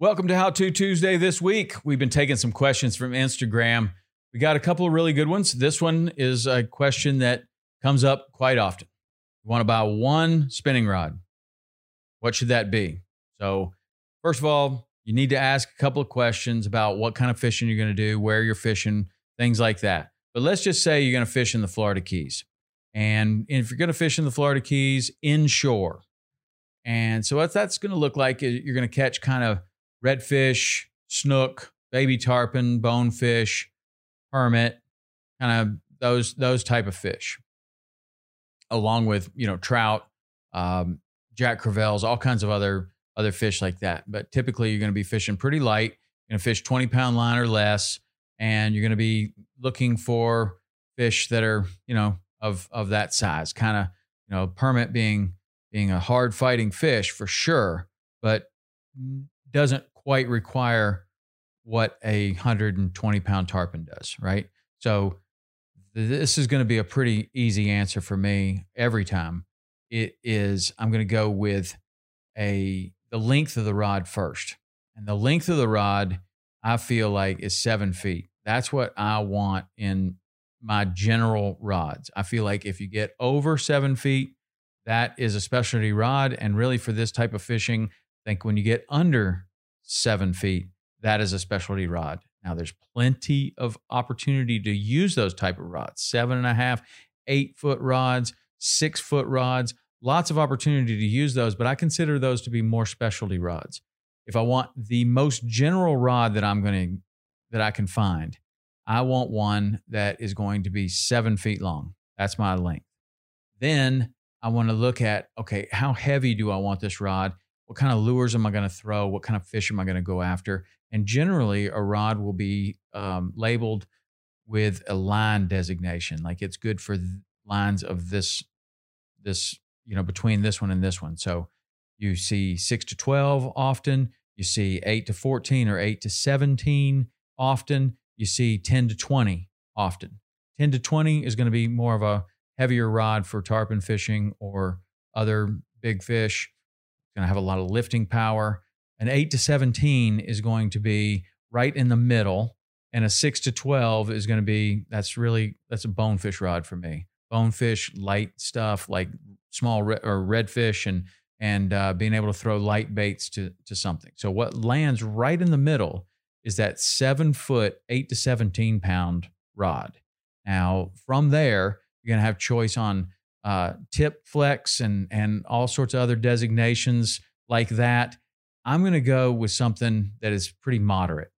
Welcome to How To Tuesday this week. We've been taking some questions from Instagram. We got a couple of really good ones. This one is a question that comes up quite often. You want to buy one spinning rod. What should that be? So, first of all, you need to ask a couple of questions about what kind of fishing you're going to do, where you're fishing, things like that. But let's just say you're going to fish in the Florida Keys. And if you're going to fish in the Florida Keys inshore, and so what that's going to look like is you're going to catch kind of redfish, snook, baby tarpon, bonefish, permit, kind of those those type of fish, along with you know trout, um, jack crevalles, all kinds of other other fish like that. But typically, you're going to be fishing pretty light. You're going to fish 20 pound line or less, and you're going to be looking for fish that are you know of of that size, kind of you know permit being being a hard fighting fish for sure, but doesn't quite require what a 120 pound tarpon does, right? So this is going to be a pretty easy answer for me every time. It is I'm going to go with a the length of the rod first, and the length of the rod I feel like is seven feet. That's what I want in my general rods. I feel like if you get over seven feet, that is a specialty rod, and really for this type of fishing, I think when you get under seven feet, that is a specialty rod. Now there's plenty of opportunity to use those type of rods, seven and a half, eight foot rods, six foot rods, lots of opportunity to use those, but I consider those to be more specialty rods. If I want the most general rod that I'm going to, that I can find, I want one that is going to be seven feet long. That's my length. Then I want to look at, okay, how heavy do I want this rod? What kind of lures am I going to throw? What kind of fish am I going to go after? And generally, a rod will be um, labeled with a line designation, like it's good for lines of this, this, you know, between this one and this one. So you see six to 12 often, you see eight to 14 or eight to 17 often, you see 10 to 20 often. 10 to 20 is going to be more of a heavier rod for tarpon fishing or other big fish going to have a lot of lifting power. An 8 to 17 is going to be right in the middle. And a 6 to 12 is going to be, that's really, that's a bonefish rod for me. Bonefish, light stuff like small re- or redfish and, and uh, being able to throw light baits to, to something. So what lands right in the middle is that seven foot, eight to 17 pound rod. Now, from there, you're going to have choice on uh, tip flex and and all sorts of other designations like that. I'm going to go with something that is pretty moderate.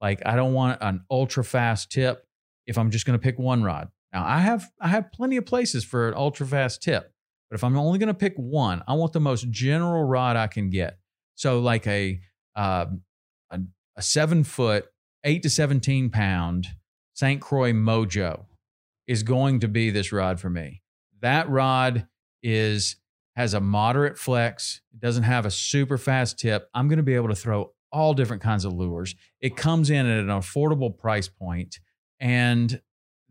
Like I don't want an ultra fast tip if I'm just going to pick one rod. Now I have I have plenty of places for an ultra fast tip, but if I'm only going to pick one, I want the most general rod I can get. So like a uh, a, a seven foot, eight to seventeen pound St. Croix Mojo is going to be this rod for me. That rod is has a moderate flex. It doesn't have a super fast tip. I'm going to be able to throw all different kinds of lures. It comes in at an affordable price point, and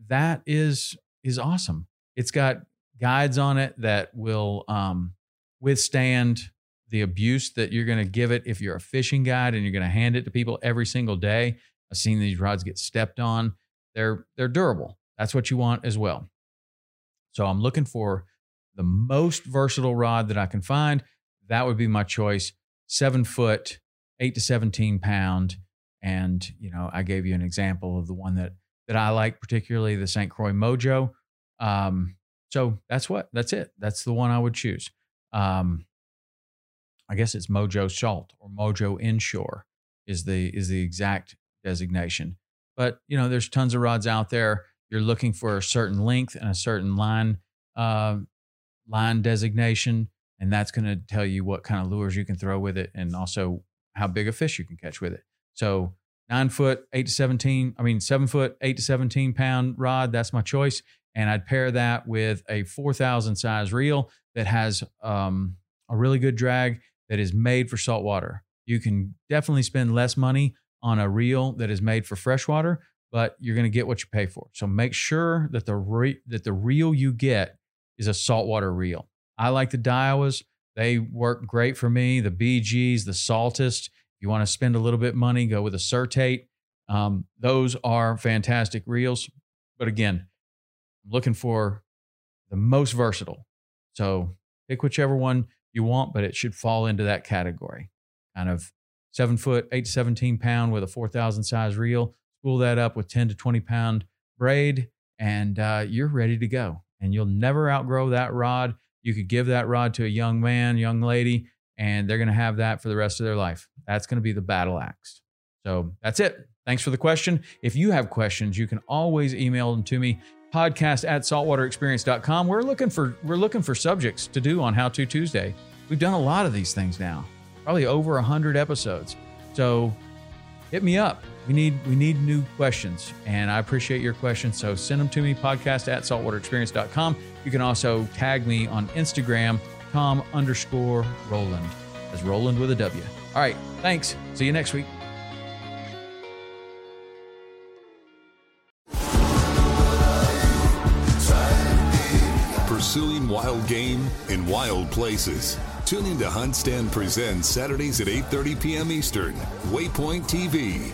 that is is awesome. It's got guides on it that will um, withstand the abuse that you're going to give it if you're a fishing guide and you're going to hand it to people every single day. I've seen these rods get stepped on. they're they're durable. That's what you want as well. So I'm looking for the most versatile rod that I can find. That would be my choice. Seven foot, eight to 17 pound. And, you know, I gave you an example of the one that, that I like, particularly the St. Croix Mojo. Um, so that's what, that's it. That's the one I would choose. Um, I guess it's Mojo Salt or Mojo Inshore is the, is the exact designation. But, you know, there's tons of rods out there. You're looking for a certain length and a certain line, uh, line designation and that's going to tell you what kind of lures you can throw with it and also how big a fish you can catch with it. So nine foot, eight to 17, I mean, seven foot, eight to 17 pound rod, that's my choice. And I'd pair that with a 4,000 size reel that has um, a really good drag that is made for saltwater. You can definitely spend less money on a reel that is made for freshwater, but you're going to get what you pay for. So make sure that the re- that the reel you get is a saltwater reel. I like the Daiwas. They work great for me. The BGs, the Saltist. If you want to spend a little bit money, go with a Certate. Um, those are fantastic reels. But again, I'm looking for the most versatile. So pick whichever one you want, but it should fall into that category. Kind of seven foot, eight to 17 pound with a 4,000 size reel. Spool that up with 10 to 20 pound braid, and uh, you're ready to go. And you'll never outgrow that rod. You could give that rod to a young man, young lady, and they're going to have that for the rest of their life. That's going to be the battle axe. So that's it. Thanks for the question. If you have questions, you can always email them to me podcast at saltwaterexperience.com. We're looking for we're looking for subjects to do on How To Tuesday. We've done a lot of these things now, probably over hundred episodes. So hit me up. We need we need new questions, and I appreciate your questions. So send them to me podcast at saltwaterexperience.com. You can also tag me on Instagram, Tom underscore Rowland As Rowland with a W. All right. Thanks. See you next week. Pursuing wild game in wild places. Tune in to Hunt Stand Presents Saturdays at 8:30 p.m. Eastern. Waypoint TV,